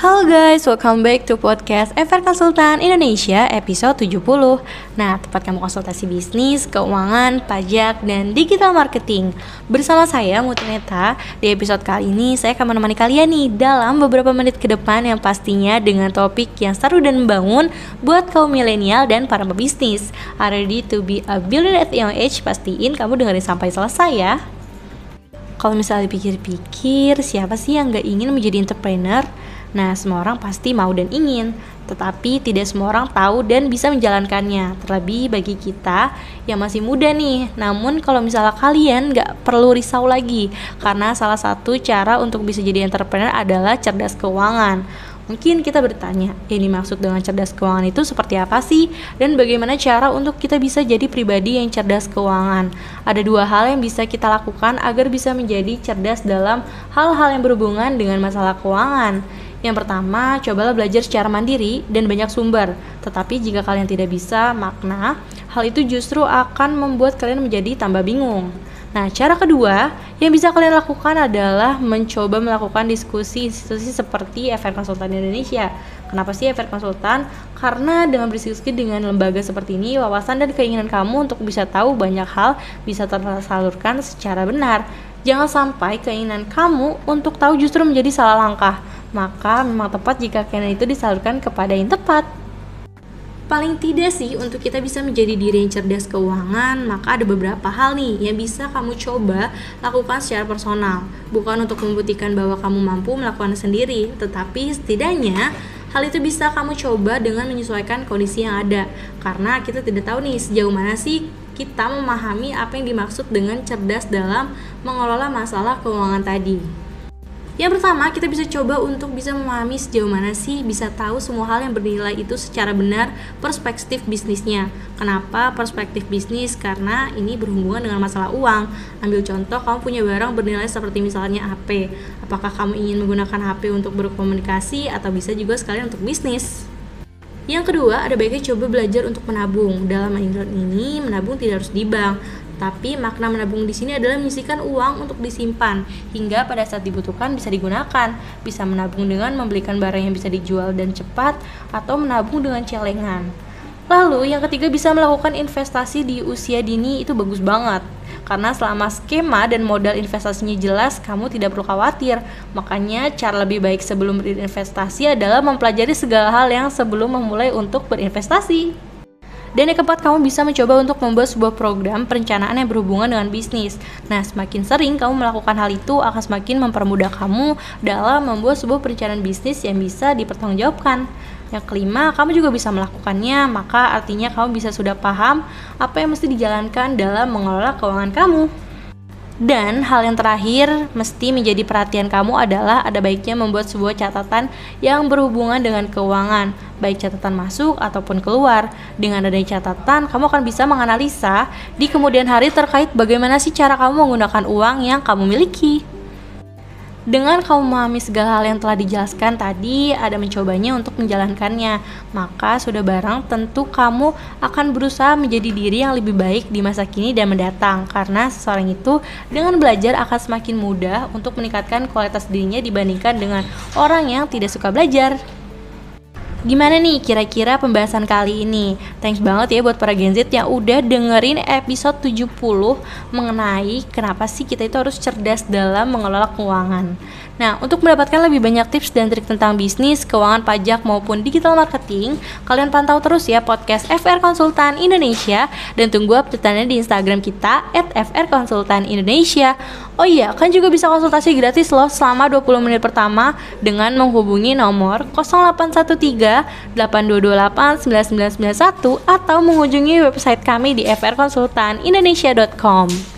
Halo guys, welcome back to podcast FR Konsultan Indonesia episode 70 Nah, tempat kamu konsultasi bisnis, keuangan, pajak, dan digital marketing. Bersama saya Mutineta Di episode kali ini saya akan menemani kalian nih Dalam beberapa menit ke depan yang pastinya dengan topik yang seru dan membangun Buat kaum milenial dan para pebisnis. Are ready to be a billionaire at young age? Pastiin kamu dengerin sampai selesai ya. Kalau misalnya dipikir-pikir, siapa sih yang gak ingin menjadi entrepreneur? Nah, semua orang pasti mau dan ingin, tetapi tidak semua orang tahu dan bisa menjalankannya. Terlebih bagi kita yang masih muda nih. Namun kalau misalnya kalian nggak perlu risau lagi, karena salah satu cara untuk bisa jadi entrepreneur adalah cerdas keuangan. Mungkin kita bertanya, ini maksud dengan cerdas keuangan itu seperti apa sih? Dan bagaimana cara untuk kita bisa jadi pribadi yang cerdas keuangan? Ada dua hal yang bisa kita lakukan agar bisa menjadi cerdas dalam hal-hal yang berhubungan dengan masalah keuangan. Yang pertama, cobalah belajar secara mandiri dan banyak sumber. Tetapi jika kalian tidak bisa makna, hal itu justru akan membuat kalian menjadi tambah bingung. Nah, cara kedua yang bisa kalian lakukan adalah mencoba melakukan diskusi institusi seperti FR Konsultan Indonesia. Kenapa sih FR Konsultan? Karena dengan berdiskusi dengan lembaga seperti ini, wawasan dan keinginan kamu untuk bisa tahu banyak hal bisa tersalurkan secara benar. Jangan sampai keinginan kamu untuk tahu justru menjadi salah langkah maka memang tepat jika keinginan itu disalurkan kepada yang tepat. Paling tidak sih untuk kita bisa menjadi diri yang cerdas keuangan, maka ada beberapa hal nih yang bisa kamu coba lakukan secara personal. Bukan untuk membuktikan bahwa kamu mampu melakukan sendiri, tetapi setidaknya Hal itu bisa kamu coba dengan menyesuaikan kondisi yang ada, karena kita tidak tahu nih sejauh mana sih kita memahami apa yang dimaksud dengan cerdas dalam mengelola masalah keuangan tadi. Yang pertama, kita bisa coba untuk bisa memahami sejauh mana sih bisa tahu semua hal yang bernilai itu secara benar perspektif bisnisnya. Kenapa perspektif bisnis? Karena ini berhubungan dengan masalah uang. Ambil contoh, kamu punya barang bernilai seperti misalnya HP. Apakah kamu ingin menggunakan HP untuk berkomunikasi atau bisa juga sekalian untuk bisnis? Yang kedua, ada baiknya coba belajar untuk menabung. Dalam ini, menabung tidak harus di bank, tapi makna menabung di sini adalah menyisikan uang untuk disimpan hingga pada saat dibutuhkan bisa digunakan. Bisa menabung dengan membelikan barang yang bisa dijual dan cepat atau menabung dengan celengan. Lalu yang ketiga bisa melakukan investasi di usia dini itu bagus banget. Karena selama skema dan modal investasinya jelas, kamu tidak perlu khawatir. Makanya cara lebih baik sebelum berinvestasi adalah mempelajari segala hal yang sebelum memulai untuk berinvestasi. Dan yang keempat, kamu bisa mencoba untuk membuat sebuah program perencanaan yang berhubungan dengan bisnis. Nah, semakin sering kamu melakukan hal itu akan semakin mempermudah kamu dalam membuat sebuah perencanaan bisnis yang bisa dipertanggungjawabkan. Yang kelima, kamu juga bisa melakukannya, maka artinya kamu bisa sudah paham apa yang mesti dijalankan dalam mengelola keuangan kamu. Dan hal yang terakhir mesti menjadi perhatian kamu adalah ada baiknya membuat sebuah catatan yang berhubungan dengan keuangan, baik catatan masuk ataupun keluar. Dengan adanya catatan, kamu akan bisa menganalisa di kemudian hari terkait bagaimana sih cara kamu menggunakan uang yang kamu miliki. Dengan kamu memahami segala hal yang telah dijelaskan tadi, ada mencobanya untuk menjalankannya, maka sudah barang tentu kamu akan berusaha menjadi diri yang lebih baik di masa kini dan mendatang. Karena seseorang itu dengan belajar akan semakin mudah untuk meningkatkan kualitas dirinya dibandingkan dengan orang yang tidak suka belajar. Gimana nih kira-kira pembahasan kali ini? Thanks banget ya buat para Gen Z yang udah dengerin episode 70 mengenai kenapa sih kita itu harus cerdas dalam mengelola keuangan. Nah, untuk mendapatkan lebih banyak tips dan trik tentang bisnis, keuangan pajak maupun digital marketing, kalian pantau terus ya podcast FR Konsultan Indonesia dan tunggu update-nya di Instagram kita @frkonsultanindonesia. Oh iya, kan juga bisa konsultasi gratis loh selama 20 menit pertama dengan menghubungi nomor 0813 8228 9991 atau mengunjungi website kami di frkonsultanindonesia.com.